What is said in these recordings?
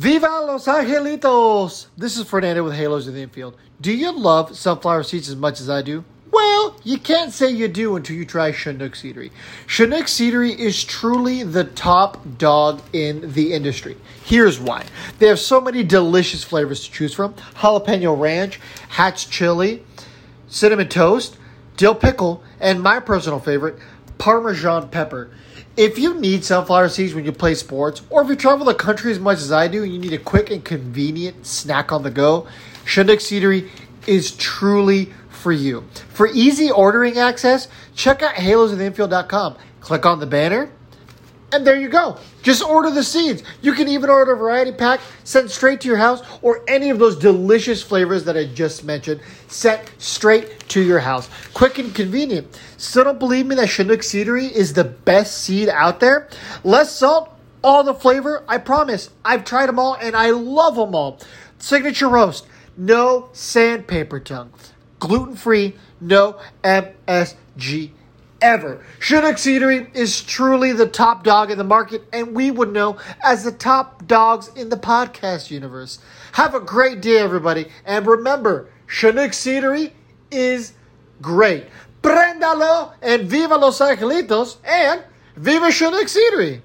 Viva Los Angelitos! This is Fernando with Halos in the Infield. Do you love sunflower seeds as much as I do? Well, you can't say you do until you try Chinook Seedery. Chinook Seedery is truly the top dog in the industry. Here's why. They have so many delicious flavors to choose from. Jalapeno ranch, Hatch chili, cinnamon toast, dill pickle, and my personal favorite, Parmesan pepper. If you need sunflower seeds when you play sports, or if you travel the country as much as I do and you need a quick and convenient snack on the go, Chinook Seedery is truly for you. For easy ordering access, check out halosintheinfield.com. Click on the banner, and there you go. Just order the seeds. You can even order a variety pack sent straight to your house or any of those delicious flavors that I just mentioned sent straight to your house. Quick and convenient. Still don't believe me that Chinook Seedery is the best seed out there? Less salt, all the flavor. I promise. I've tried them all and I love them all. Signature roast. No sandpaper tongue. Gluten free. No MSG ever. Chinook Seedery is truly the top dog in the market, and we would know as the top dogs in the podcast universe. Have a great day, everybody, and remember, Chinook Seedery is great. Prendalo and viva Los Angelitos and viva Chinook Seedery.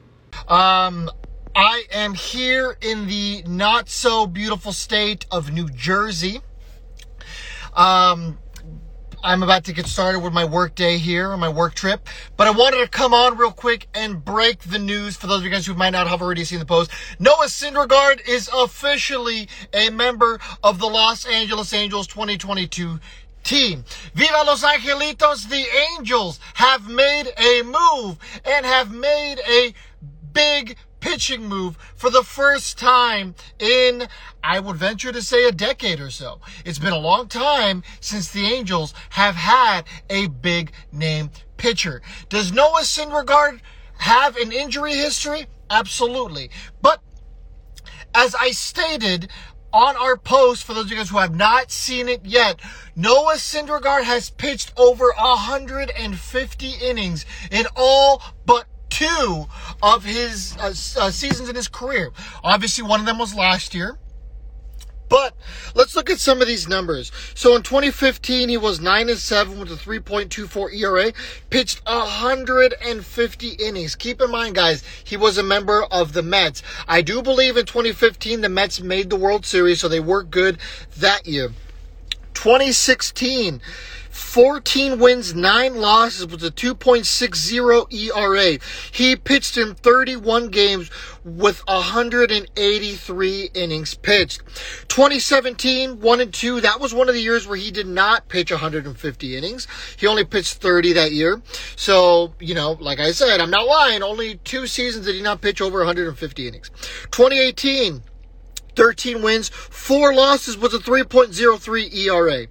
Um, I am here in the not so beautiful state of New Jersey. Um, I'm about to get started with my work day here on my work trip, but I wanted to come on real quick and break the news for those of you guys who might not have already seen the post. Noah Syndergaard is officially a member of the Los Angeles Angels 2022 team. Viva Los Angelitos, the Angels have made a move and have made a big pitching move for the first time in, I would venture to say, a decade or so. It's been a long time since the Angels have had a big name pitcher. Does Noah Syndergaard have an injury history? Absolutely. But as I stated, on our post, for those of you guys who have not seen it yet, Noah Syndergaard has pitched over 150 innings in all but two of his uh, uh, seasons in his career. Obviously, one of them was last year. But let's look at some of these numbers. So in 2015, he was 9 and 7 with a 3.24 ERA, pitched 150 innings. Keep in mind, guys, he was a member of the Mets. I do believe in 2015 the Mets made the World Series, so they were good that year. 2016, 14 wins, 9 losses with a 2.60 ERA. He pitched in 31 games with 183 innings pitched. 2017, 1 and 2, that was one of the years where he did not pitch 150 innings. He only pitched 30 that year. So, you know, like I said, I'm not lying, only two seasons did he not pitch over 150 innings. 2018, 13 wins, 4 losses with a 3.03 ERA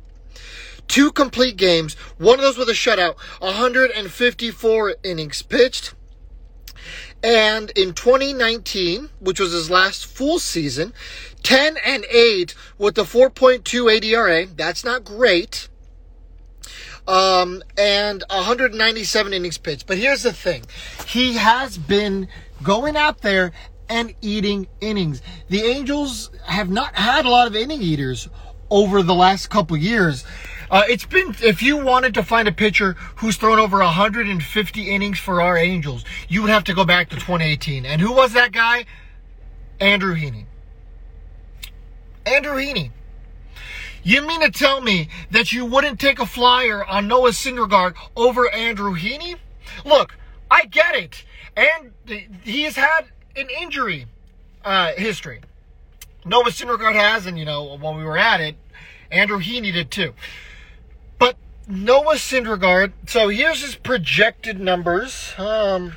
two complete games, one of those with a shutout, 154 innings pitched. And in 2019, which was his last full season, 10 and 8 with the 4.28 ERA. That's not great. Um, and 197 innings pitched. But here's the thing he has been going out there and eating innings. The Angels have not had a lot of inning eaters over the last couple years. Uh, it's been, if you wanted to find a pitcher who's thrown over 150 innings for our Angels, you would have to go back to 2018. And who was that guy? Andrew Heaney. Andrew Heaney. You mean to tell me that you wouldn't take a flyer on Noah Syndergaard over Andrew Heaney? Look, I get it. And he has had an injury uh, history. Noah Syndergaard has, and you know, when we were at it, Andrew Heaney did too. But Noah Syndergaard, so here's his projected numbers. Um,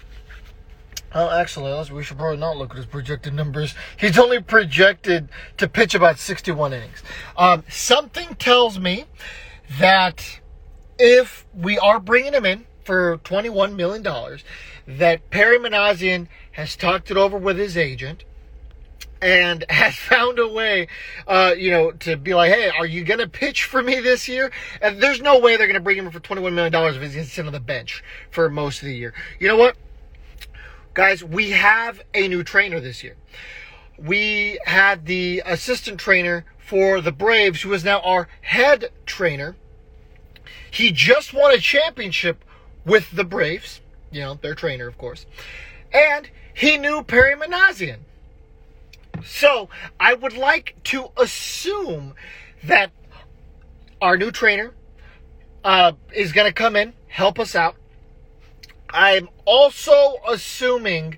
Oh, actually, we should probably not look at his projected numbers. He's only projected to pitch about 61 innings. Um, something tells me that if we are bringing him in for $21 million, that Perry Minasian has talked it over with his agent and has found a way, uh, you know, to be like, hey, are you going to pitch for me this year? And there's no way they're going to bring him for $21 million if he's going to sit on the bench for most of the year. You know what? Guys, we have a new trainer this year. we had the assistant trainer for the Braves, who is now our head trainer. He just won a championship with the Braves, you know, their trainer, of course. And he knew Perry Minasian. So I would like to assume that our new trainer uh, is going to come in, help us out. I'm also assuming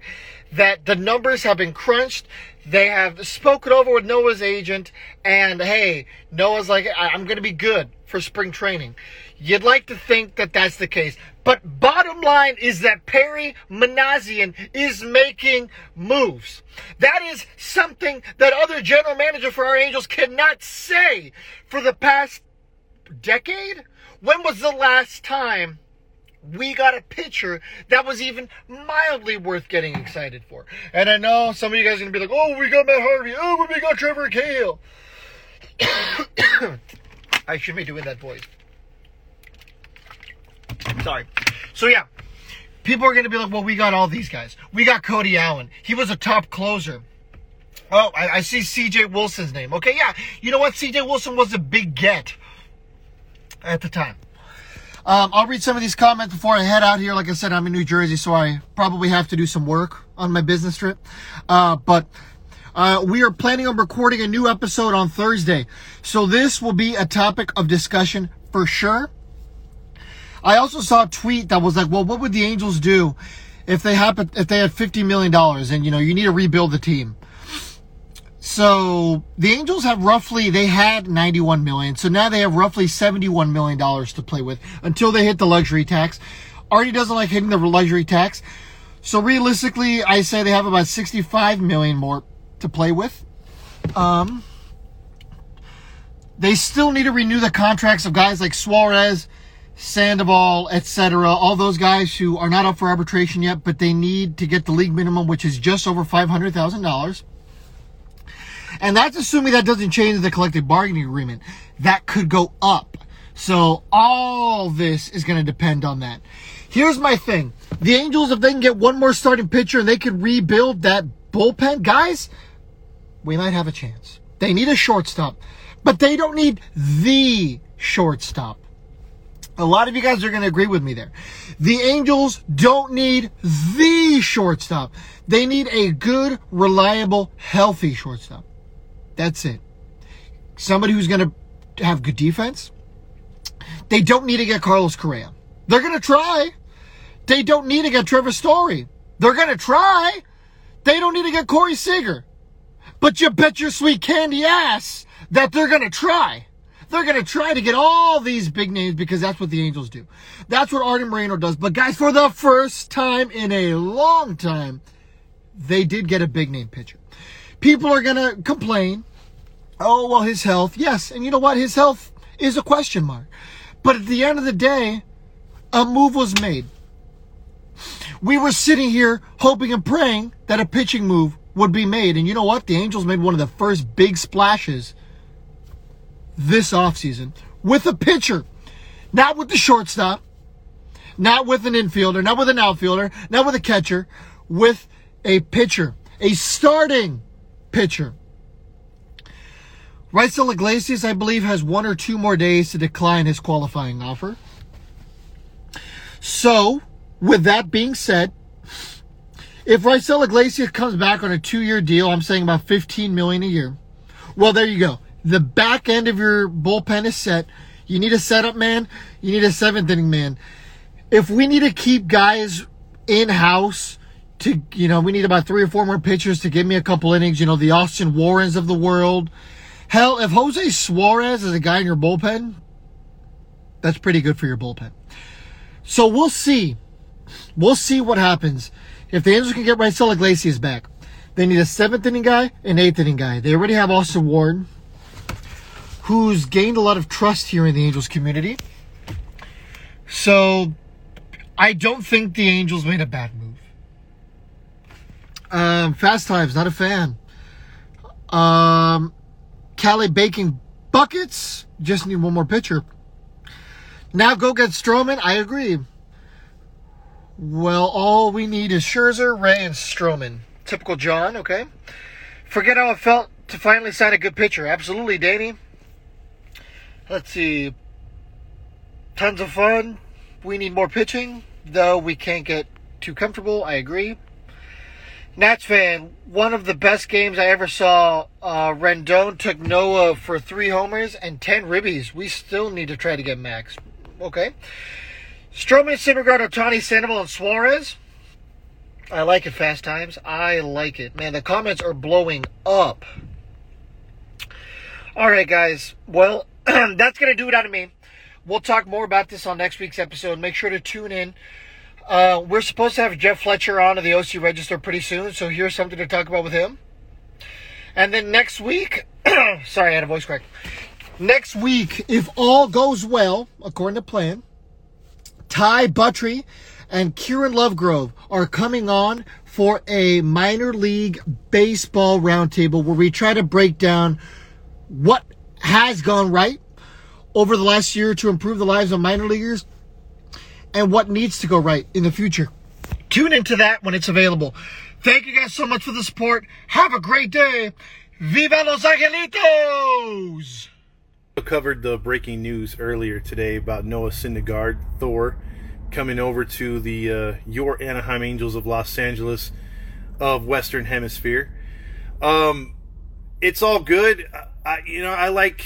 that the numbers have been crunched. They have spoken over with Noah's agent, and hey, Noah's like, I'm going to be good for spring training. You'd like to think that that's the case. But bottom line is that Perry Minasian is making moves. That is something that other general manager for our Angels cannot say for the past decade. When was the last time we got a pitcher that was even mildly worth getting excited for. And I know some of you guys are going to be like, oh, we got Matt Harvey. Oh, we got Trevor Cahill. I shouldn't be doing that voice. Sorry. So, yeah. People are going to be like, well, we got all these guys. We got Cody Allen. He was a top closer. Oh, I, I see CJ Wilson's name. Okay, yeah. You know what? CJ Wilson was a big get at the time. Um, I'll read some of these comments before I head out here. Like I said, I'm in New Jersey, so I probably have to do some work on my business trip. Uh, but uh, we are planning on recording a new episode on Thursday. So this will be a topic of discussion for sure. I also saw a tweet that was like, well, what would the Angels do if they happen if they had $50 million and, you know, you need to rebuild the team? So the Angels have roughly they had 91 million. So now they have roughly 71 million dollars to play with until they hit the luxury tax. Artie doesn't like hitting the luxury tax. So realistically, I say they have about 65 million more to play with. Um they still need to renew the contracts of guys like Suarez, Sandoval, etc. All those guys who are not up for arbitration yet, but they need to get the league minimum, which is just over five hundred thousand dollars. And that's assuming that doesn't change the collective bargaining agreement. That could go up. So all this is going to depend on that. Here's my thing. The Angels, if they can get one more starting pitcher and they can rebuild that bullpen, guys, we might have a chance. They need a shortstop, but they don't need the shortstop. A lot of you guys are going to agree with me there. The Angels don't need the shortstop. They need a good, reliable, healthy shortstop. That's it. Somebody who's going to have good defense. They don't need to get Carlos Correa. They're going to try. They don't need to get Trevor Story. They're going to try. They don't need to get Corey Seager. But you bet your sweet candy ass that they're going to try. They're going to try to get all these big names because that's what the Angels do. That's what Artie Moreno does. But guys, for the first time in a long time, they did get a big name pitcher. People are going to complain oh, well, his health. Yes. And you know what? His health is a question mark. But at the end of the day, a move was made. We were sitting here hoping and praying that a pitching move would be made. And you know what? The Angels made one of the first big splashes this offseason with a pitcher, not with the shortstop, not with an infielder, not with an outfielder, not with a catcher, with a pitcher, a starting pitcher. Raisel Iglesias, I believe, has one or two more days to decline his qualifying offer. So, with that being said, if Raisel Iglesias comes back on a two-year deal, I'm saying about 15 million a year. Well, there you go. The back end of your bullpen is set. You need a setup man. You need a seventh inning man. If we need to keep guys in house to, you know, we need about three or four more pitchers to give me a couple innings. You know, the Austin Warrens of the world Hell, if Jose Suarez is a guy in your bullpen, that's pretty good for your bullpen. So we'll see. We'll see what happens. If the Angels can get Raisel Iglesias back, they need a seventh inning guy, an eighth inning guy. They already have Austin Warren, who's gained a lot of trust here in the Angels community. So I don't think the Angels made a bad move. Um, Fast Times, not a fan. Um, Cali baking buckets. Just need one more pitcher. Now go get Stroman. I agree. Well, all we need is Scherzer, Ray, and Stroman. Typical John, okay? Forget how it felt to finally sign a good pitcher. Absolutely, Danny. Let's see. Tons of fun. We need more pitching, though we can't get too comfortable. I agree. Nats fan, one of the best games I ever saw. Uh, Rendon took Noah for three homers and 10 ribbies. We still need to try to get Max. Okay. Stroman, Syndergaard, Ohtani, Sandoval, and Suarez. I like it, Fast Times. I like it. Man, the comments are blowing up. All right, guys. Well, that's going to do it out of me. We'll talk more about this on next week's episode. Make sure to tune in. Uh, we're supposed to have Jeff Fletcher on to the OC Register pretty soon, so here's something to talk about with him. And then next week, sorry, I had a voice crack. Next week, if all goes well, according to plan, Ty Buttrey and Kieran Lovegrove are coming on for a minor league baseball roundtable where we try to break down what has gone right over the last year to improve the lives of minor leaguers and what needs to go right in the future. Tune into that when it's available. Thank you guys so much for the support. Have a great day. Viva Los Angelitos! covered the breaking news earlier today about Noah Syndergaard, Thor, coming over to the uh, your Anaheim Angels of Los Angeles of Western Hemisphere. Um, it's all good. I, you know, I like,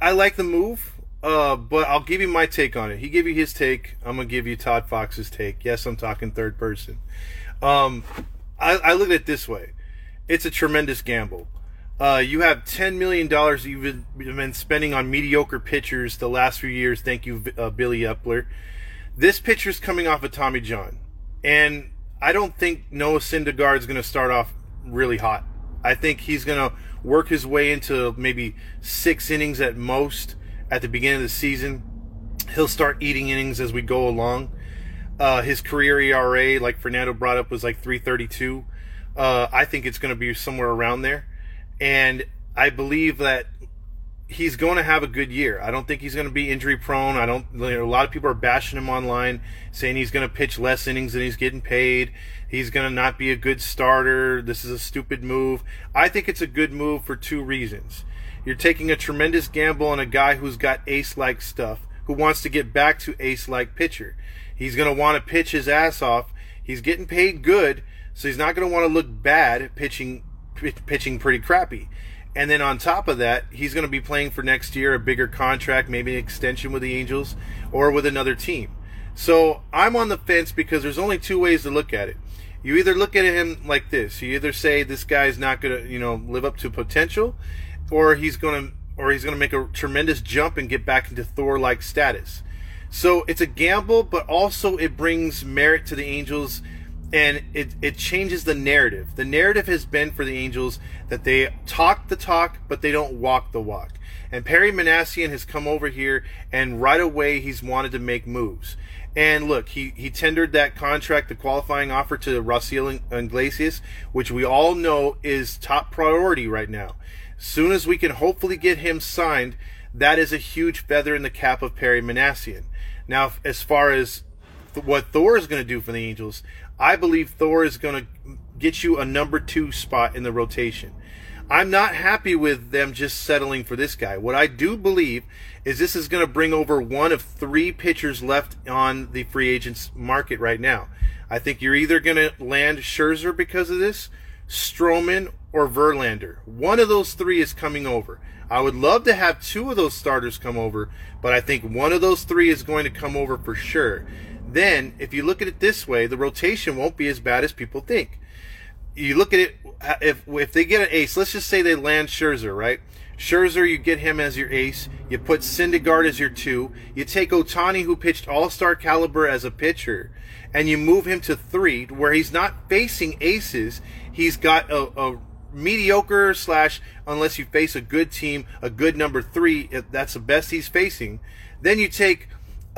I like the move. Uh, but I'll give you my take on it. He gave you his take. I'm gonna give you Todd Fox's take. Yes, I'm talking third person. Um, I, I look at it this way: it's a tremendous gamble. Uh, you have ten million dollars you've been spending on mediocre pitchers the last few years. Thank you, uh, Billy Eppler. This pitcher's coming off of Tommy John, and I don't think Noah Syndergaard is going to start off really hot. I think he's going to work his way into maybe six innings at most at the beginning of the season. He'll start eating innings as we go along. Uh, his career ERA, like Fernando brought up, was like 332. Uh, I think it's going to be somewhere around there. And I believe that he's going to have a good year. I don't think he's going to be injury prone. I don't. You know, a lot of people are bashing him online, saying he's going to pitch less innings than he's getting paid. He's going to not be a good starter. This is a stupid move. I think it's a good move for two reasons. You're taking a tremendous gamble on a guy who's got ace like stuff, who wants to get back to ace like pitcher. He's going to want to pitch his ass off. He's getting paid good, so he's not going to want to look bad pitching pitching pretty crappy. And then on top of that, he's going to be playing for next year a bigger contract, maybe an extension with the Angels or with another team. So I'm on the fence because there's only two ways to look at it. You either look at him like this. You either say this guy's not going to, you know, live up to potential or he's going to or he's going to make a tremendous jump and get back into Thor-like status. So it's a gamble, but also it brings merit to the Angels and it, it changes the narrative. The narrative has been for the Angels that they talk the talk, but they don't walk the walk. And Perry Minasian has come over here, and right away he's wanted to make moves. And look, he, he tendered that contract, the qualifying offer to Raisel Iglesias, which we all know is top priority right now. Soon as we can hopefully get him signed, that is a huge feather in the cap of Perry Minasian. Now, as far as what Thor is going to do for the Angels, I believe Thor is going to get you a number two spot in the rotation. I'm not happy with them just settling for this guy. What I do believe is this is going to bring over one of three pitchers left on the free agents market right now. I think you're either going to land Scherzer because of this, Stroman, or Verlander. One of those three is coming over. I would love to have two of those starters come over, but I think one of those three is going to come over for sure. Then, if you look at it this way, the rotation won't be as bad as people think. You look at it if if they get an ace, let's just say they land Scherzer, right? Scherzer, you get him as your ace. You put Syndergaard as your two. You take Ohtani, who pitched All-Star caliber as a pitcher, and you move him to three, where he's not facing aces. He's got a, a mediocre slash unless you face a good team, a good number three. That's the best he's facing. Then you take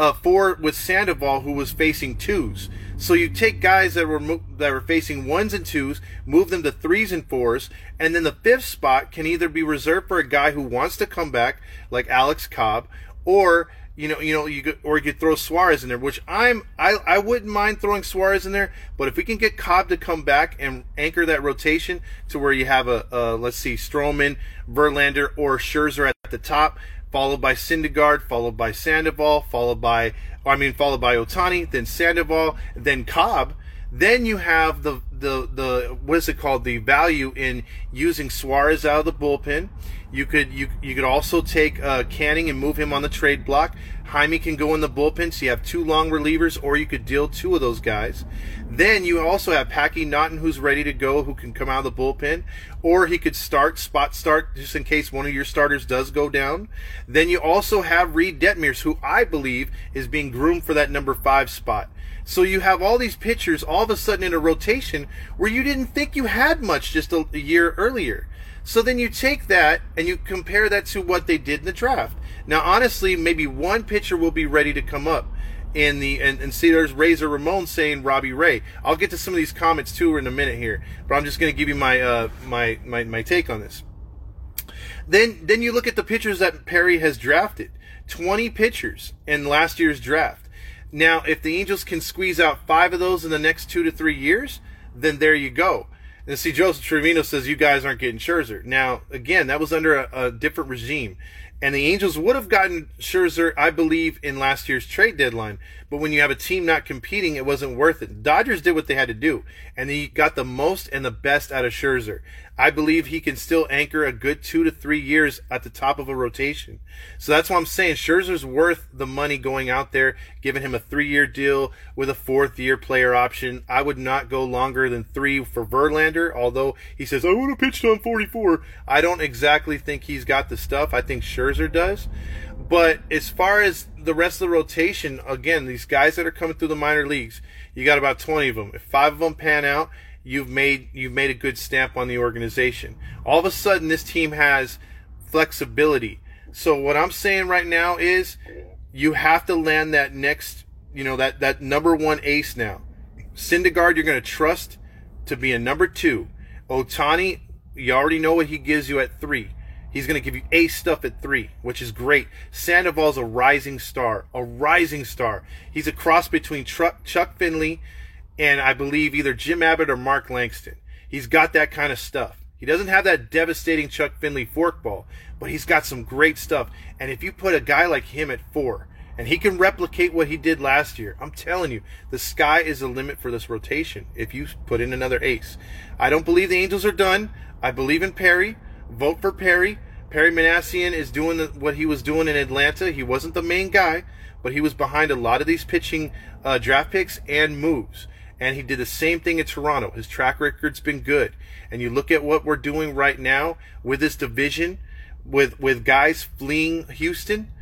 uh, four with Sandoval, who was facing twos. So you take guys that were mo- that were facing ones and twos, move them to threes and fours, and then the fifth spot can either be reserved for a guy who wants to come back, like Alex Cobb, or you know, you know, you could, or you could throw Suarez in there, which I'm, I, I wouldn't mind throwing Suarez in there, but if we can get Cobb to come back and anchor that rotation to where you have a, a let's see, Stroman, Verlander, or Scherzer at the top, followed by Syndergaard, followed by Sandoval, followed by, I mean, followed by Ohtani, then Sandoval, then Cobb, then you have the the the what is it called? The value in using Suarez out of the bullpen. You could you you could also take uh, Canning and move him on the trade block. Jaime can go in the bullpen, so you have two long relievers, or you could deal two of those guys. Then you also have Packy Naughton, who's ready to go, who can come out of the bullpen, or he could start spot start just in case one of your starters does go down. Then you also have Reid Detmers, who I believe is being groomed for that number five spot. So you have all these pitchers all of a sudden in a rotation where you didn't think you had much just a, a year earlier. So then you take that and you compare that to what they did in the draft. Now, honestly, maybe one pitcher will be ready to come up in the and, and see there's Razor Ramon saying Robbie Ray. I'll get to some of these comments too in a minute here, but I'm just going to give you my uh my, my my take on this. Then then you look at the pitchers that Perry has drafted. 20 pitchers in last year's draft. Now, if the Angels can squeeze out five of those in the next two to three years, then there you go. And see, Joseph Trevino says you guys aren't getting Scherzer. Now, again, that was under a, a different regime. And the Angels would have gotten Scherzer, I believe, in last year's trade deadline. But when you have a team not competing, it wasn't worth it. Dodgers did what they had to do, and they got the most and the best out of Scherzer. I believe he can still anchor a good two to three years at the top of a rotation. So that's why I'm saying Scherzer's worth the money going out there, giving him a three year deal with a fourth year player option. I would not go longer than three for Verlander, although he says, I want to pitch on 44. I don't exactly think he's got the stuff. I think Scherzer does. But as far as the rest of the rotation, again, these guys that are coming through the minor leagues, you got about 20 of them. If five of them pan out, you've made you've made a good stamp on the organization. All of a sudden, this team has flexibility. So what I'm saying right now is, you have to land that next, you know, that that number one ace now. Syndergaard, you're going to trust to be a number two. Ohtani, you already know what he gives you at three. He's going to give you ace stuff at three, which is great. Sandoval's a rising star, a rising star. He's a cross between Chuck Finley and I believe either Jim Abbott or Mark Langston. He's got that kind of stuff. He doesn't have that devastating Chuck Finley forkball, but he's got some great stuff. And if you put a guy like him at four, and he can replicate what he did last year, I'm telling you, the sky is the limit for this rotation if you put in another ace. I don't believe the Angels are done. I believe in Perry. Vote for Perry. Perry Minasian is doing what he was doing in Atlanta. He wasn't the main guy, but he was behind a lot of these pitching uh, draft picks and moves and he did the same thing in Toronto. His track record's been good. And you look at what we're doing right now with this division, with with guys fleeing Houston,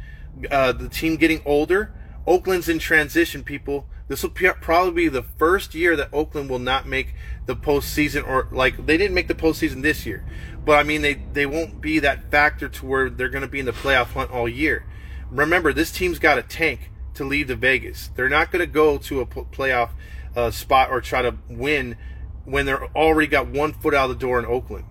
uh, the team getting older. Oakland's in transition, people. This will probably be the first year that Oakland will not make the postseason, or like they didn't make the postseason this year, but I mean they they won't be that factor to where they're going to be in the playoff hunt all year. Remember, this team's got a tank to leave to Vegas. They're not going to go to a playoff uh, spot or try to win when they're already got one foot out of the door in Oakland.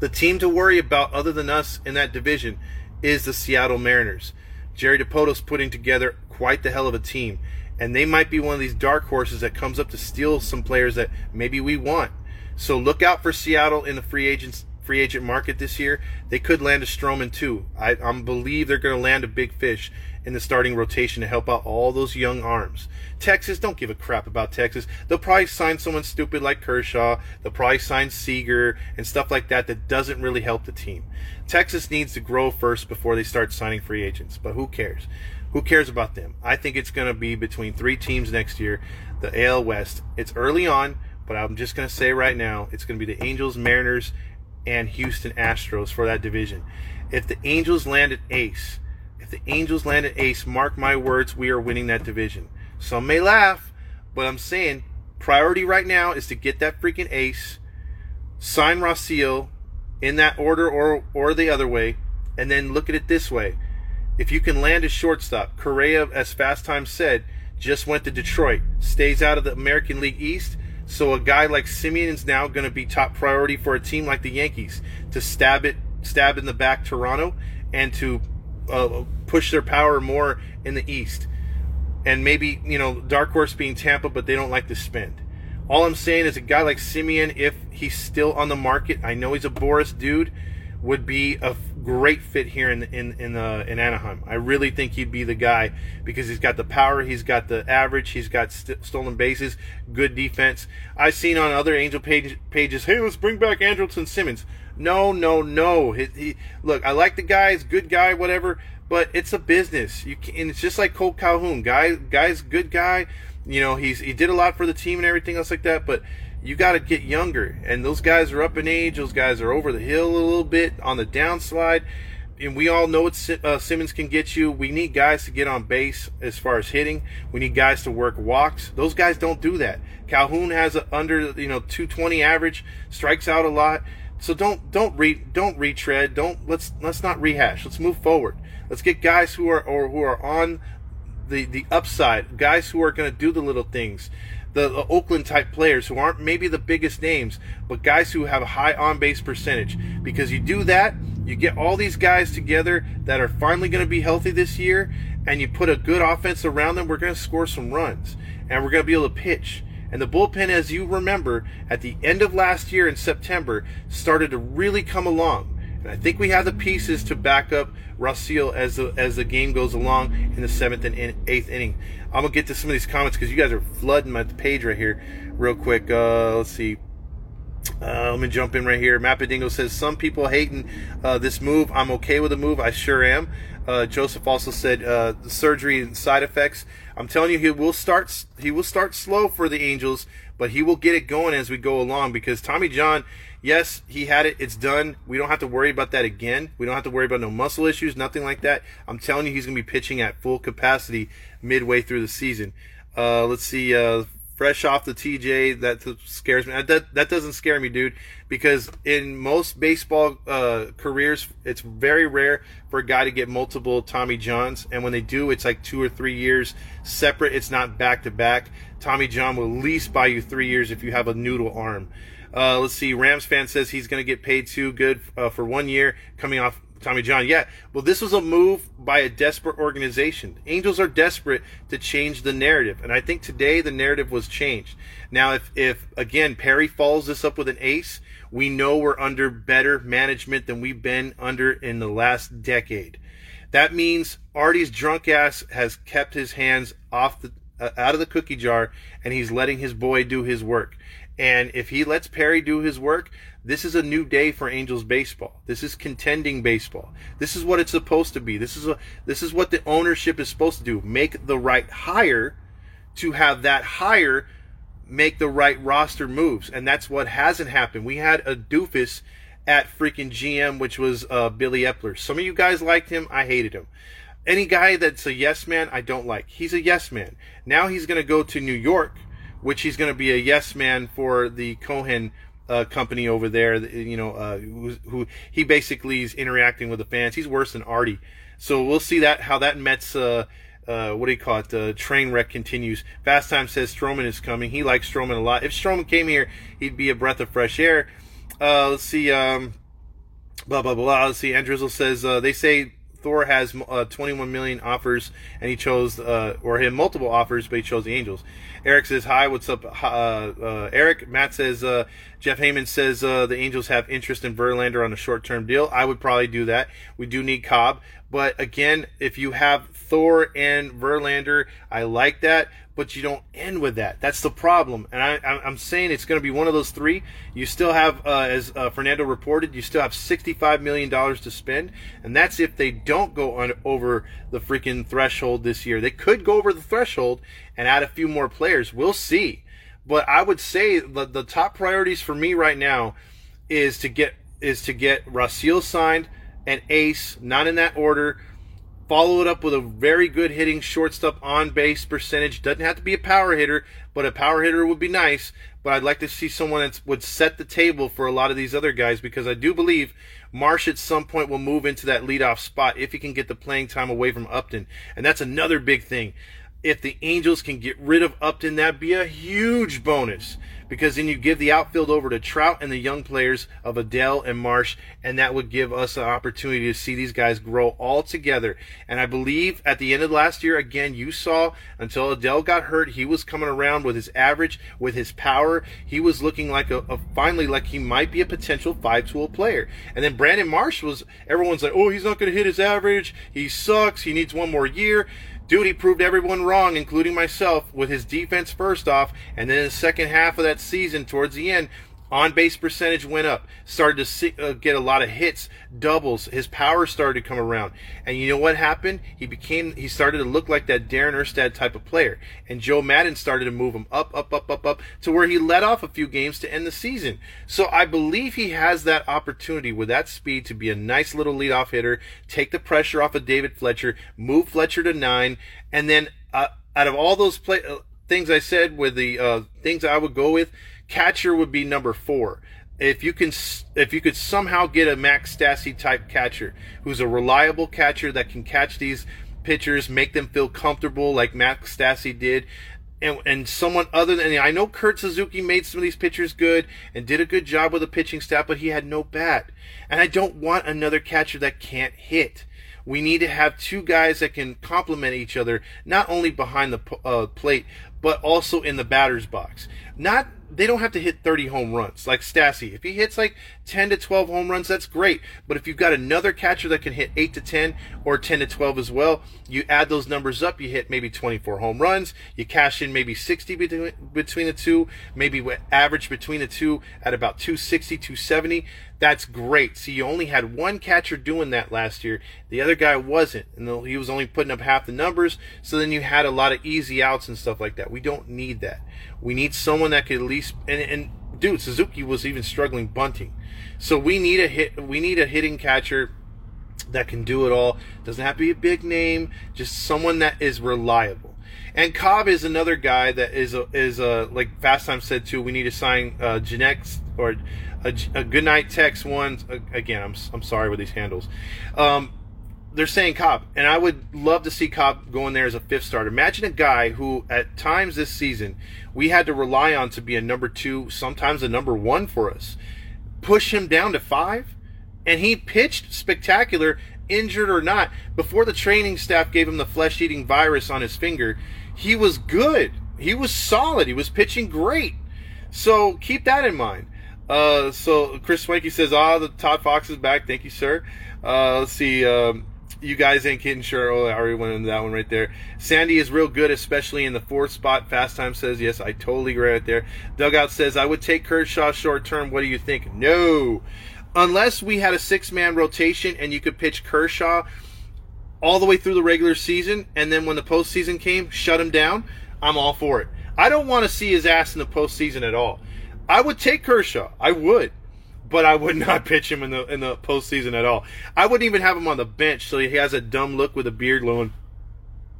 The team to worry about, other than us in that division, is the Seattle Mariners. Jerry Dipoto's putting together quite the hell of a team, and they might be one of these dark horses that comes up to steal some players that maybe we want. So look out for Seattle in the free agents free agent market this year. They could land a Stroman too. I, I believe they're going to land a big fish, in the starting rotation to help out all those young arms. Texas, don't give a crap about Texas. They'll probably sign someone stupid like Kershaw. They'll probably sign Seager and stuff like that that doesn't really help the team. Texas needs to grow first before they start signing free agents, but who cares? Who cares about them? I think it's going to be between three teams next year, the AL West. It's early on, but I'm just going to say right now, it's going to be the Angels, Mariners, and Houston Astros for that division. If the Angels land at ace, if the Angels land an ace, mark my words, we are winning that division. Some may laugh, but I'm saying priority right now is to get that freaking ace, sign Rossio in that order or or the other way, and then look at it this way. If you can land a shortstop, Correa, as Fast Time said, just went to Detroit, stays out of the American League East. So a guy like Semien is now going to be top priority for a team like the Yankees to stab it, stab in the back Toronto, and to uh, push their power more in the East. And maybe, you know, dark horse being Tampa, but they don't like to spend. All I'm saying is a guy like Semien, if he's still on the market, I know he's a Boras dude, would be a great fit here in in in, uh, in Anaheim. I really think he'd be the guy because he's got the power, he's got the average, he's got st- stolen bases, good defense. I've seen on other Angel page, pages, hey, let's bring back Andrelton Simmons. No, no, no. He, he, look, I like the guy, he's good guy, whatever, but it's a business. You can, and it's just like Kole Calhoun. Guy, guy's good guy. You know, he's he did a lot for the team and everything else like that, but you got to get younger. And those guys are up in age. Those guys are over the hill a little bit on the downslide. And we all know what uh, Simmons can get you. We need guys to get on base as far as hitting. We need guys to work walks. Those guys don't do that. Calhoun has a under you know 220 average, strikes out a lot. So don't don't re don't retread. Don't let's let's not rehash. Let's move forward. Let's get guys who are or who are on the the upside, guys who are going to do the little things the, the Oakland type players who aren't maybe the biggest names, but guys who have a high on base percentage. Because you do that, you get all these guys together that are finally going to be healthy this year, and you put a good offense around them, we're going to score some runs, and we're going to be able to pitch. And the bullpen, as you remember, at the end of last year in September, started to really come along. I think we have the pieces to back up Raisel as the as the game goes along in the seventh and eighth inning. I'm gonna get to some of these comments because you guys are flooding my page right here, real quick. Uh, let's see. Uh, let me jump in right here. Mapadingo says some people hating uh, this move. I'm okay with the move. I sure am. Uh, Joseph also said uh, the surgery and side effects. I'm telling you, he will start. He will start slow for the Angels, but he will get it going as we go along because Tommy John yes, he had it. It's done. We don't have to worry about that again. We don't have to worry about no muscle issues, nothing like that. I'm telling you, he's going to be pitching at full capacity midway through the season. Uh, let's see. Uh, fresh off the TJ, that scares me. That that doesn't scare me, dude, because in most baseball uh, careers, it's very rare for a guy to get multiple Tommy Johns, and when they do, it's like two or three years separate. It's not back to back. Tommy John will at least buy you three years if you have a noodle arm. Uh, let's see. Rams fan says he's going to get paid too good uh, for one year coming off Tommy John. Yeah. Well, this was a move by a desperate organization. Angels are desperate to change the narrative, and I think today the narrative was changed. Now, if if again Perry follows this up with an ace, we know we're under better management than we've been under in the last decade. That means Artie's drunk ass has kept his hands off the uh, out of the cookie jar, and he's letting his boy do his work. And if he lets Perry do his work, this is a new day for Angels baseball. This is contending baseball. This is what it's supposed to be. This is a this is what the ownership is supposed to do. Make the right hire to have that hire make the right roster moves. And that's what hasn't happened. We had a doofus at freaking GM, which was uh, Billy Eppler. Some of you guys liked him. I hated him. Any guy that's a yes man, I don't like. He's a yes man. Now he's going to go to New York which he's going to be a yes man for the Cohen uh, company over there. You know, uh, who, who, he basically is interacting with the fans. He's worse than Artie. So we'll see that how that Mets. Uh, uh, what do you call it? The train wreck continues. Fast Time says Stroman is coming. He likes Stroman a lot. If Stroman came here, he'd be a breath of fresh air. Uh, let's see. Um, blah blah blah. Let's see. Andrizzle says uh, they say Thor has uh, 21 million offers, and he chose, uh, or had multiple offers, but he chose the Angels. Eric says, "Hi, what's up, uh, uh, Eric?" Matt says, uh, "Jeff Heyman says uh, the Angels have interest in Verlander on a short-term deal. I would probably do that. We do need Cobb, but again, if you have Thor and Verlander, I like that." But you don't end with that. That's the problem. And I, am saying it's going to be one of those three. You still have, uh, as uh, Fernando reported, you still have $65 million to spend. And that's if they don't go on, over the freaking threshold this year. They could go over the threshold and add a few more players. We'll see. But I would say the, the top priorities for me right now is to get is to get Raisel signed and Ace, not in that order Follow it up with a very good hitting shortstop on base percentage. Doesn't have to be a power hitter, but a power hitter would be nice. But I'd like to see someone that would set the table for a lot of these other guys because I do believe Marsh at some point will move into that leadoff spot if he can get the playing time away from Upton. And that's another big thing. If the Angels can get rid of Upton, that'd be a huge bonus because then you give the outfield over to Trout and the young players of Adell and Marsh, and that would give us an opportunity to see these guys grow all together. And I believe at the end of last year, again, you saw until Adell got hurt, he was coming around with his average, with his power. He was looking like a, a finally like he might be a potential five tool player. And then Brandon Marsh was everyone's like, oh, he's not going to hit his average. He sucks. He needs one more year. Dude, he proved everyone wrong, including myself, with his defense first off, and then in the second half of that season, towards the end, on base percentage went up. Started to see, uh, get a lot of hits, doubles. His power started to come around. And you know what happened? He became, he started to look like that Darren Erstad type of player. And Joe Maddon started to move him up, up, up, up, up to where he led off a few games to end the season. So I believe he has that opportunity with that speed to be a nice little leadoff hitter, take the pressure off of David Fletcher, move Fletcher to nine, and then uh, out of all those play, uh, things I said with the uh, things I would go with, catcher would be number four. If you can, if you could somehow get a Max Stassi type catcher who's a reliable catcher that can catch these pitchers, make them feel comfortable like Max Stassi did, and, and someone other than I know Kurt Suzuki made some of these pitchers good and did a good job with the pitching staff, but he had no bat. And I don't want another catcher that can't hit. We need to have two guys that can complement each other, not only behind the uh, plate, but also in the batter's box. Not they don't have to hit 30 home runs like Stassi. If he hits like 10 to 12 home runs, that's great. But if you've got another catcher that can hit 8 to 10 or 10 to 12 as well, you add those numbers up, you hit maybe 24 home runs, you cash in maybe 60 between, between the two, maybe average between the two at about 260, 270. That's great. See, you only had one catcher doing that last year. The other guy wasn't, and he was only putting up half the numbers. So then you had a lot of easy outs and stuff like that. We don't need that. We need someone that could at least and, and dude, Suzuki was even struggling bunting. So we need a hit. We need a hitting catcher that can do it all. Doesn't have to be a big name. Just someone that is reliable. And Cobb is another guy that is a, is a, like Fast Time said too. We need to sign uh, Genex or a, a good night text one again. I'm I'm sorry with these handles. Um, they're saying Cobb, and I would love to see Cobb go in there as a fifth starter. Imagine a guy who, at times this season, we had to rely on to be a number two, sometimes a number one for us. Push him down to five, and he pitched spectacular, injured or not. Before the training staff gave him the flesh-eating virus on his finger, he was good. He was solid. He was pitching great. So keep that in mind. Uh, so Chris Swanky says, "Ah, the Todd Fox is back. Thank you, sir." Uh, let's see. Um, you guys ain't kidding, sure. Oh, I already went into that one right there. Sandy is real good, especially in the fourth spot. Fast Time says, yes, I totally agree right there. Dugout says, I would take Kershaw short term. What do you think? No. Unless we had a six man rotation and you could pitch Kershaw all the way through the regular season, and then when the postseason came, shut him down, I'm all for it. I don't want to see his ass in the postseason at all. I would take Kershaw. I would. But I would not pitch him in the in the postseason at all. I wouldn't even have him on the bench so he has a dumb look with a beard going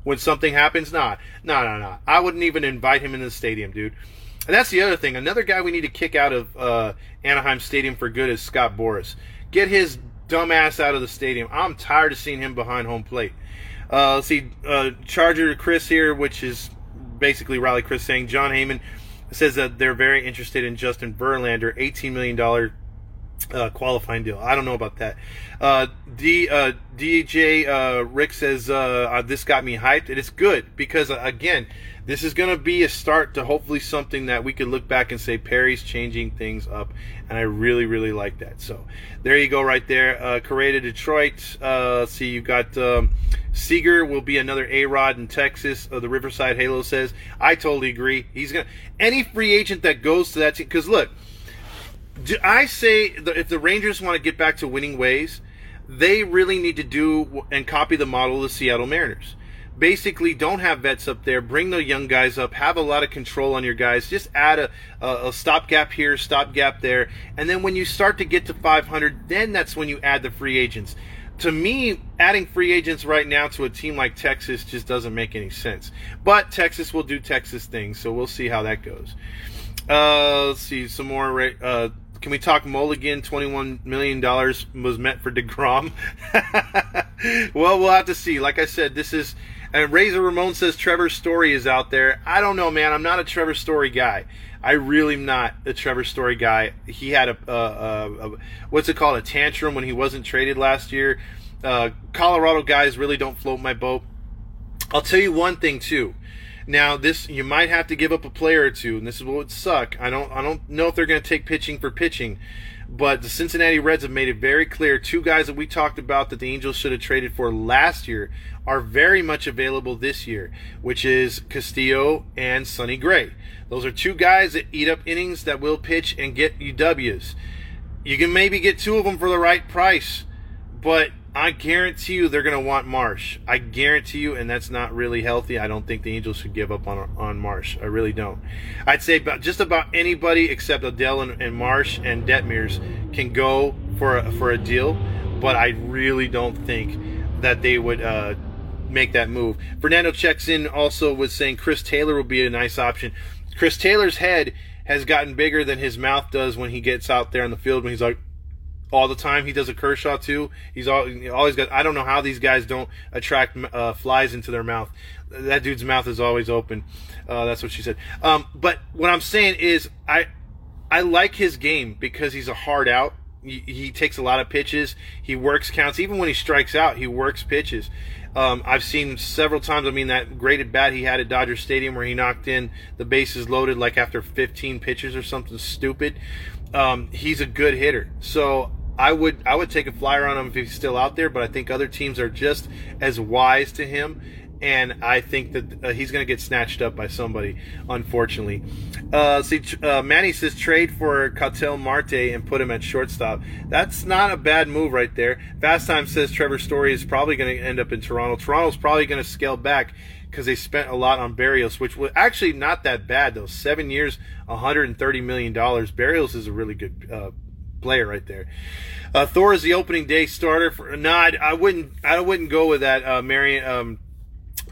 when something happens. Nah, nah, nah, nah. I wouldn't even invite him in the stadium, dude. And that's the other thing. Another guy we need to kick out of uh, Anaheim Stadium for good is Scott Boras. Get his dumb ass out of the stadium. I'm tired of seeing him behind home plate. Uh, let's see, uh, Charger Chris here, which is basically Riley Chris saying Jon Heyman says that they're very interested in Justin Verlander, $18 million uh, qualifying deal. I don't know about that. Uh, D, uh, DJ uh, Rick says uh, uh, this got me hyped, it's good because again, this is going to be a start to hopefully something that we could look back and say Perry's changing things up, and I really really like that. So there you go, right there. Uh, Correa to Detroit. Uh, see, you got um, Seager will be another A Rod in Texas. The Riverside Halo says I totally agree. He's gonna any free agent that goes to that team because look do I say that if the Rangers want to get back to winning ways, they really need to do and copy the model of the Seattle Mariners. Basically, don't have vets up there. Bring the young guys up. Have a lot of control on your guys. Just add a, a, a stopgap here, stopgap there, and then when you start to get to 500, then that's when you add the free agents. To me, adding free agents right now to a team like Texas just doesn't make any sense. But Texas will do Texas things, so we'll see how that goes. Uh, let's see some more. Uh, can we talk Mulligan? Twenty-one million dollars was meant for deGrom. well, we'll have to see. Like I said, this is And Razor Ramon says Trevor Story is out there. I don't know, man. I'm not a Trevor Story guy. I really am not a Trevor Story guy. He had a, a, a, a what's it called, a tantrum when he wasn't traded last year. Uh, Colorado guys really don't float my boat. I'll tell you one thing too. Now this you might have to give up a player or two, and this is what would suck. I don't I don't know if they're going to take pitching for pitching, but the Cincinnati Reds have made it very clear. Two guys that we talked about that the Angels should have traded for last year are very much available this year, which is Castillo and Sonny Gray. Those are two guys that eat up innings that will pitch and get you W's. You can maybe get two of them for the right price, but I guarantee you they're going to want Marsh. I guarantee you, and that's not really healthy. I don't think the Angels should give up on on Marsh. I really don't. I'd say about, just about anybody except Adell and, and Marsh and Detmers can go for a, for a deal, but I really don't think that they would uh, make that move. Fernando checks in also with saying Chris Taylor will be a nice option. Chris Taylor's head has gotten bigger than his mouth does when he gets out there on the field when he's like all the time. He does a Kershaw too. He's all, always got. I don't know how these guys don't attract uh, flies into their mouth. That dude's mouth is always open. Uh, that's what she said. Um, but what I'm saying is, I I like his game because he's a hard out. He, takes a lot of pitches. He works counts. Even when he strikes out, he works pitches. Um, I've seen several times. I mean, that great at bat he had at Dodger Stadium where he knocked in the bases loaded like after 15 pitches or something stupid. Um, he's a good hitter. So I would I would take a flyer on him if he's still out there, but I think other teams are just as wise to him, and I think that uh, he's going to get snatched up by somebody. Unfortunately, uh, see, uh, Manny says trade for Ketel Marte and put him at shortstop. That's not a bad move right there. Fast Time says Trevor Story is probably going to end up in Toronto. Toronto's probably going to scale back because they spent a lot on Berrios, which was actually not that bad though. Seven years, 130 million dollars. Berrios is a really good uh, player right there. Uh, Thor is the opening day starter for. No, I, wouldn't. I wouldn't go with that, uh, Marion. Um,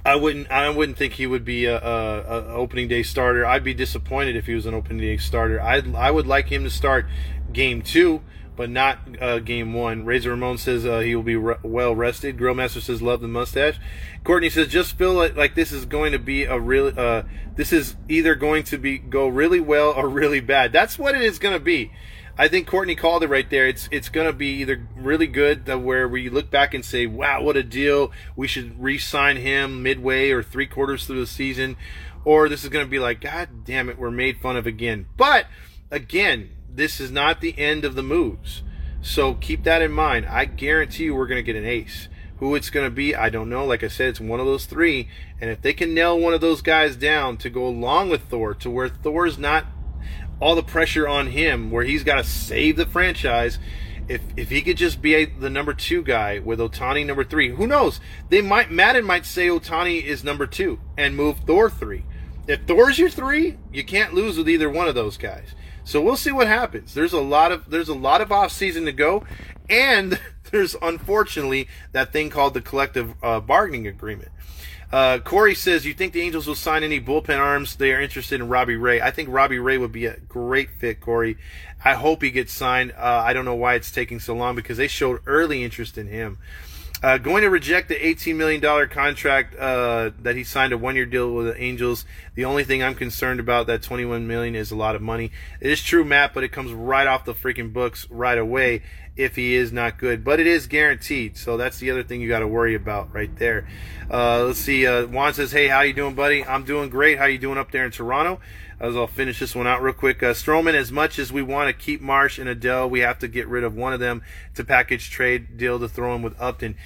I wouldn't. I wouldn't think he would be a, a, a, opening day starter. I'd be disappointed if he was an opening day starter. I I would like him to start game two, but not uh, game one. Razor Ramon says uh, he will be re- well rested. Grillmaster says love the mustache. Courtney says just feel like, like this is going to be a real. Uh, this is either going to be go really well or really bad. That's what it is going to be. I think Courtney called it right there. It's it's going to be either really good where we look back and say, "Wow, what a deal! We should re-sign him midway or three quarters through the season," or this is going to be like, "God damn it, we're made fun of again." But again, this is not the end of the moves, so keep that in mind. I guarantee you, we're going to get an ace. Who it's going to be, I don't know. Like I said, it's one of those three, and if they can nail one of those guys down to go along with Thor, to where Thor's not all the pressure on him where he's got to save the franchise. If if he could just be a, the number two guy with Ohtani number three, who knows? They might Maddon might say Ohtani is number two and move Thor three. If Thor's your three, you can't lose with either one of those guys. So we'll see what happens. There's a lot of there's a lot of off season to go, and there's unfortunately that thing called the collective uh, bargaining agreement. Uh, Corey says, "You think the Angels will sign any bullpen arms? They are interested in Robbie Ray. I think Robbie Ray would be a great fit, Corey. I hope he gets signed. Uh, I don't know why it's taking so long because they showed early interest in him. Uh, going to reject the $18 million contract uh, that he signed a one-year deal with the Angels. The only thing I'm concerned about that 21 million is a lot of money. It is true, Matt, but it comes right off the freaking books right away if he is not good. But it is guaranteed, so that's the other thing you got to worry about right there. Uh, let's see. Uh, Juan says, "Hey, how you doing, buddy? I'm doing great. How you doing up there in Toronto?" As I'll finish this one out real quick. Uh, Stroman, as much as we want to keep Marsh and Adell, we have to get rid of one of them to package trade deal to throw in with Upton.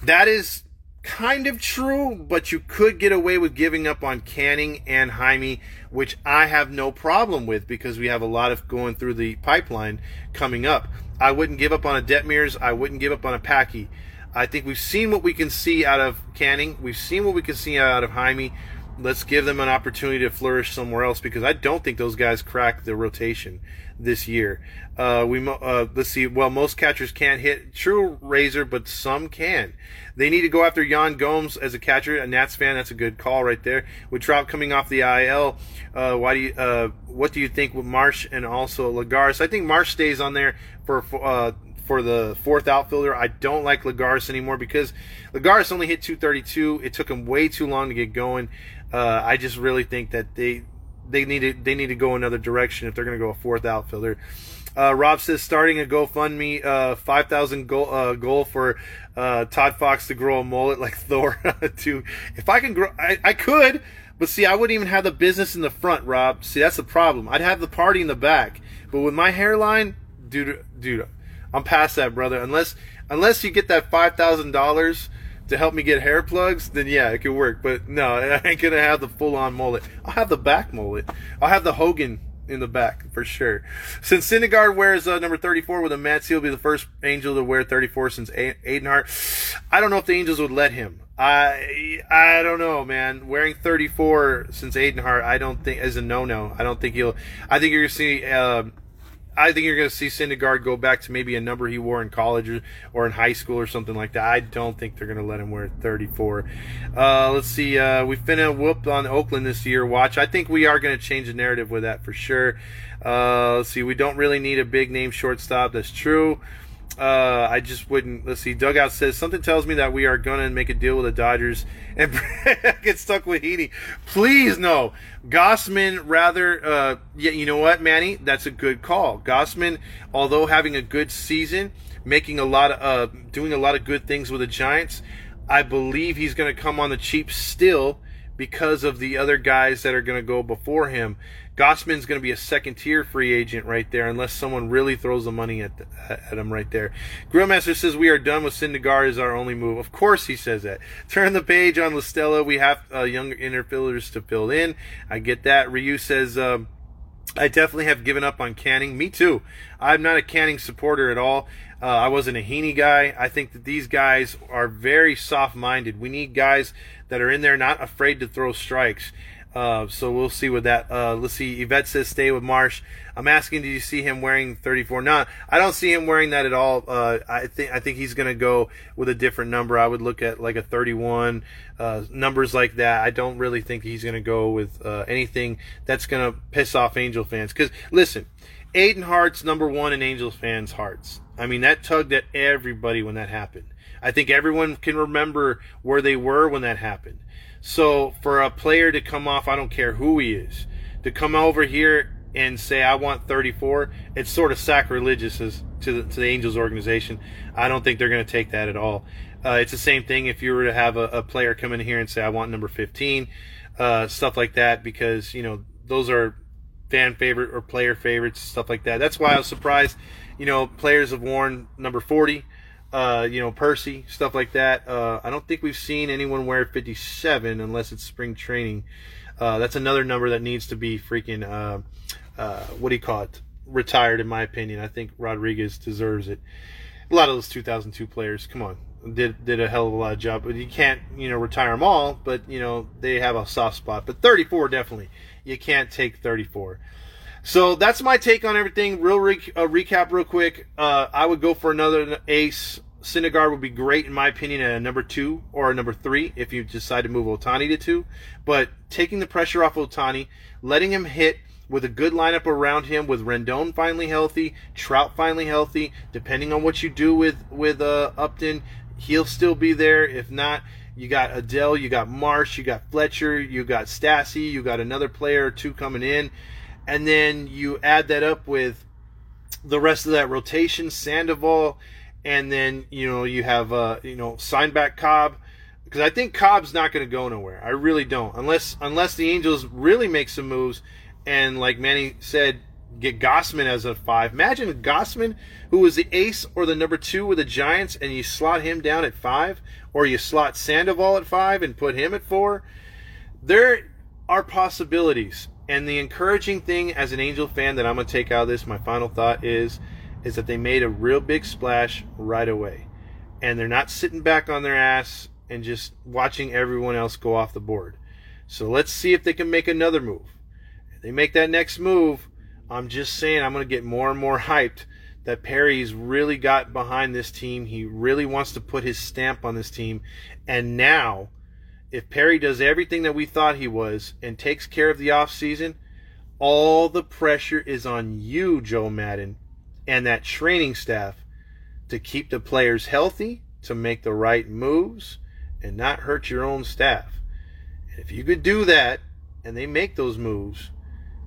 That is kind of true, but you could get away with giving up on Canning and Jaime, which I have no problem with because we have a lot of going through the pipeline coming up. I wouldn't give up on a Detmers. I wouldn't give up on a Packy. I think we've seen what we can see out of Canning. We've seen what we can see out of Jaime let's give them an opportunity to flourish somewhere else because I don't think those guys crack the rotation this year. Uh, we uh, let's see. Well, most catchers can't hit true razor, but some can. They need to go after Yan Gomes as a catcher. A Nats fan, that's a good call right there. With Trout coming off the IL, uh, why do you? Uh, what do you think with Marsh and also Lagares? I think Marsh stays on there for. Uh, for the fourth outfielder. I don't like Lagares anymore because Lagares only hit 232. It took him way too long to get going. Uh, I just really think that they they need to they need to go another direction if they're going to go a fourth outfielder. Uh, Rob says starting a GoFundMe, uh, five thousand goal uh, goal for uh, Todd Fox to grow a mullet like Thor. to if I can grow, I, I could, but see, I wouldn't even have the business in the front, Rob. See, that's the problem. I'd have the party in the back, but with my hairline, dude, dude, I'm past that, brother. Unless unless you get that five thousand dollars to help me get hair plugs, then yeah, it could work. But no, I ain't gonna have the full on mullet. I'll have the back mullet. I'll have the Hogan in the back for sure. Since Syndergaard wears uh, number 34 with a Mets, he'll be the first Angel to wear 34 since Adenhart. I don't know if the Angels would let him. I I don't know, man. Wearing 34 since Adenhart, I don't think is a no no. I don't think he'll. I think you're gonna see. Uh, I think you're going to see Syndergaard go back to maybe a number he wore in college or, or in high school or something like that. I don't think they're going to let him wear 34. Uh, let's see. Uh, we finna whoop on Oakland this year. Watch. I think we are going to change the narrative with that for sure. Uh, let's see. We don't really need a big name shortstop. That's true. Uh, I just wouldn't. Let's see. Dugout says something tells me that we are gonna make a deal with the Dodgers and get stuck with Heaney. Please no. Gausman. rather. Uh, yeah, you know what, Manny? That's a good call. Gausman, although having a good season, making a lot of, uh, doing a lot of good things with the Giants, I believe he's gonna come on the cheap still because of the other guys that are gonna go before him. Gausman's going to be a second tier free agent right there, unless someone really throws the money at the, at him right there. Grillmaster says we are done with Syndergaard is our only move. Of course he says that. Turn the page on Listella. We have uh, younger infielders to fill in. I get that. Ryu says. Um, I definitely have given up on Canning. Me too. I'm not a Canning supporter at all. Uh, I wasn't a Heaney guy. I think that these guys are very soft minded. We need guys that are in there not afraid to throw strikes. Uh, so we'll see with that. Uh, let's see. Yvette says stay with Marsh. I'm asking, did you see him wearing 34? No, I don't see him wearing that at all. Uh, I think I think he's going to go with a different number. I would look at like a 31, uh, numbers like that. I don't really think he's going to go with uh, anything that's going to piss off Angel fans. Because listen, Adenhart's number one in Angels fans' hearts. I mean, that tugged at everybody when that happened. I think everyone can remember where they were when that happened. So for a player to come off, I don't care who he is, to come over here and say I want 34, it's sort of sacrilegious as, to the, to the Angels organization. I don't think they're going to take that at all. Uh, it's the same thing if you were to have a, a, player come in here and say I want number 15, uh, stuff like that, because you know those are fan favorite or player favorites, stuff like that. That's why I was surprised. You know, players have worn number 40 uh, you know, Percy, stuff like that. Uh, I don't think we've seen anyone wear 57 unless it's spring training. Uh, that's another number that needs to be freaking, uh, uh, what do you call it? Retired, in my opinion. I think Rodriguez deserves it. A lot of those 2002 players, come on, did did a hell of a lot of job. But you can't, you know, retire them all. But you know, they have a soft spot. But 34 definitely, you can't take 34. So that's my take on everything. Real re- uh, recap, real quick. Uh, I would go for another ace. Syndergaard would be great, in my opinion, at a number two or a number three if you decide to move Ohtani to two. But taking the pressure off Ohtani, letting him hit with a good lineup around him, with Rendon finally healthy, Trout finally healthy. Depending on what you do with with uh, Upton, he'll still be there. If not, you got Adell, you got Marsh, you got Fletcher, you got Stassi, you got another player or two coming in and then you add that up with the rest of that rotation, Sandoval, and then you know you have uh, you know sign back Cobb because I think Cobb's not going to go nowhere. I really don't, unless unless the Angels really make some moves and like Manny said, get Gausman as a five. Imagine Gausman, who was the ace or the number two with the Giants, and you slot him down at five, or you slot Sandoval at five and put him at four. There are possibilities. And the encouraging thing as an Angel fan that I'm going to take out of this, my final thought is, is that they made a real big splash right away. And they're not sitting back on their ass and just watching everyone else go off the board. So let's see if they can make another move. If they make that next move, I'm just saying I'm going to get more and more hyped that Perry's really got behind this team. He really wants to put his stamp on this team. And now if Perry does everything that we thought he was and takes care of the offseason, all the pressure is on you, Joe Maddon, and that training staff to keep the players healthy, to make the right moves, and not hurt your own staff. And if you could do that and they make those moves,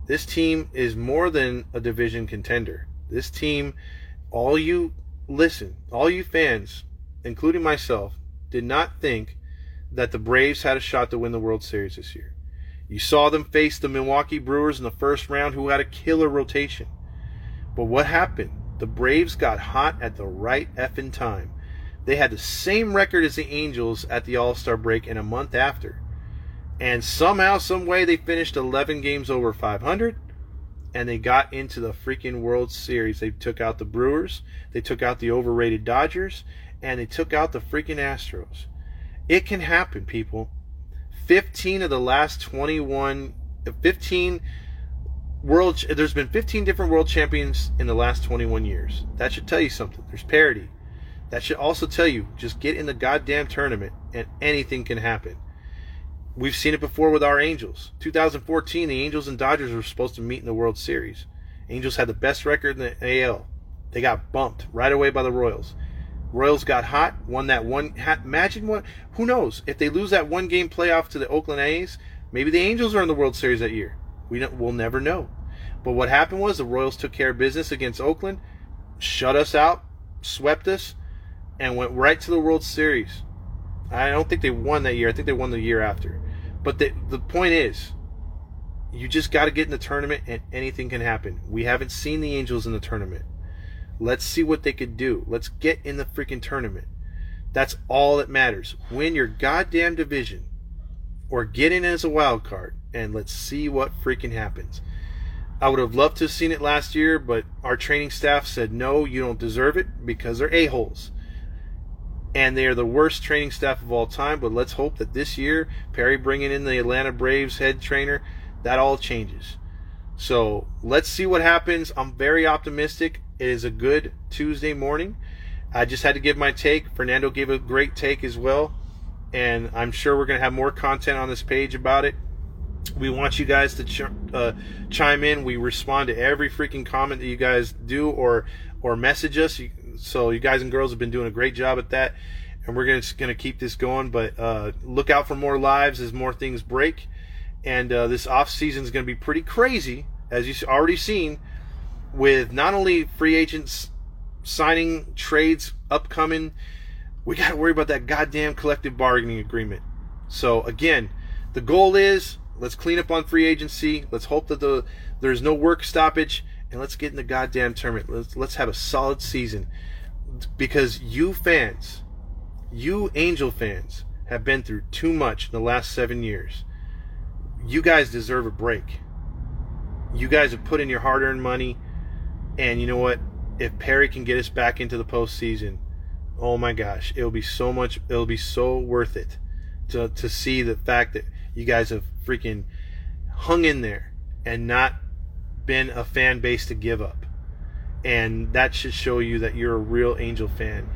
this team is more than a division contender. This team, all you listen, all you fans, including myself, did not think that the Braves had a shot to win the World Series this year. You saw them face the Milwaukee Brewers in the first round, who had a killer rotation. But what happened? The Braves got hot at the right effing time. They had the same record as the Angels at the All Star break and a month after. And somehow, some way, they finished 11 games over 500 and they got into the freaking World Series. They took out the Brewers, they took out the overrated Dodgers, and they took out the freaking Astros. It can happen, people. 15 of the last 21, 15 world, there's been 15 different world champions in the last 21 years. That should tell you something. There's parity. That should also tell you just get in the goddamn tournament and anything can happen. We've seen it before with our Angels. 2014, the Angels and Dodgers were supposed to meet in the World Series. Angels had the best record in the AL. They got bumped right away by the Royals. Royals got hot, won that one. Imagine what? Who knows? If they lose that one game playoff to the Oakland A's, maybe the Angels are in the World Series that year. We don't, we'll never know. But what happened was the Royals took care of business against Oakland, shut us out, swept us, and went right to the World Series. I don't think they won that year. I think they won the year after. But the the point is, you just got to get in the tournament, and anything can happen. We haven't seen the Angels in the tournament. Let's see what they could do. Let's get in the freaking tournament. That's all that matters. Win your goddamn division or get in as a wild card and let's see what freaking happens. I would have loved to have seen it last year, but our training staff said no, you don't deserve it because they're a-holes. And they are the worst training staff of all time, but let's hope that this year, Perry bringing in the Atlanta Braves head trainer, that all changes. So let's see what happens. I'm very optimistic. It is a good Tuesday morning. I just had to give my take. Fernando gave a great take as well. And I'm sure we're going to have more content on this page about it. We want you guys to ch- uh, chime in. We respond to every freaking comment that you guys do or or message us. So you guys and girls have been doing a great job at that, and we're gonna gonna keep this going. But uh, look out for more lives as more things break, and uh, this off season is gonna be pretty crazy, as you've already seen with not only free agents signing trades upcoming, we got to worry about that goddamn collective bargaining agreement. So again, the goal is let's clean up on free agency. Let's hope that the there's no work stoppage, and let's get in the goddamn tournament. Let's let's have a solid season because you fans, you Angel fans, have been through too much in the last seven years. You guys deserve a break. You guys have put in your hard-earned money and you know what? If Perry can get us back into the postseason, oh my gosh, it'll be so much. It'll be so worth it to to see the fact that you guys have freaking hung in there and not been a fan base to give up. And that should show you that you're a real Angel fan.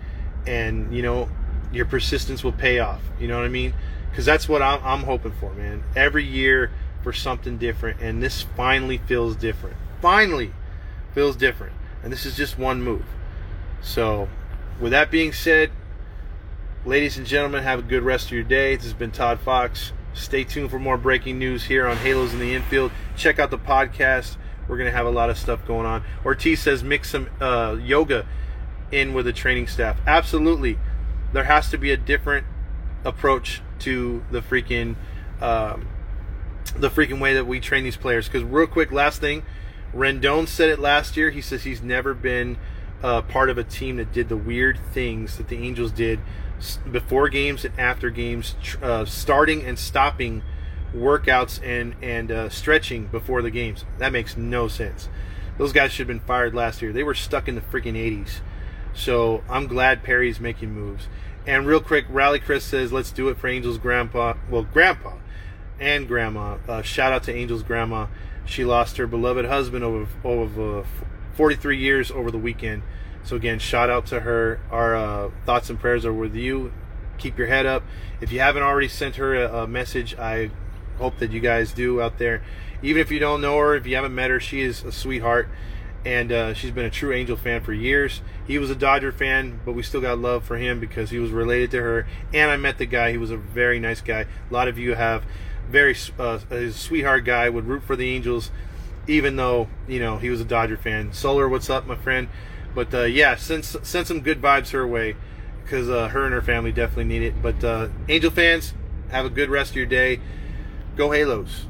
And, you know, your persistence will pay off. You know what I mean? Because that's what I'm, I'm hoping for, man. Every year for something different. And this finally feels different. Finally feels different. And this is just one move. So, with that being said, ladies and gentlemen, have a good rest of your day. This has been Todd Fox. Stay tuned for more breaking news here on Halos in the Infield. Check out the podcast. We're going to have a lot of stuff going on. Ortiz says mix some uh, yoga in with the training staff. Absolutely. There has to be a different approach to the freaking um, the freaking way that we train these players. Because real quick, last thing, Rendon said it last year. He says he's never been uh, part of a team that did the weird things that the Angels did before games and after games, uh, starting and stopping workouts and and uh, stretching before the games. That makes no sense. Those guys should have been fired last year. They were stuck in the freaking 80s. So I'm glad Perry's making moves. And real quick, Rally Chris says, "Let's do it for Angels Grandpa." Well, Grandpa and Grandma. Uh, shout out to Angels Grandma. She lost her beloved husband over over uh, 43 years over the weekend. So again, shout out to her. Our uh, thoughts and prayers are with you. Keep your head up. If you haven't already sent her a, a, message, I hope that you guys do out there. Even if you don't know her, if you haven't met her, she is a sweetheart. and uh, she's been a true Angel fan for years. He was a Dodger fan, but we still got love for him because he was related to her. And I met the guy; he was a very nice guy. A lot of you have very uh, a sweetheart guy. Would root for the Angels, even though you know he was a Dodger fan. Solar, what's up, my friend? But uh, yeah, send send some good vibes her way because uh, her and her family definitely need it. But uh, Angel fans, have a good rest of your day. Go Halos.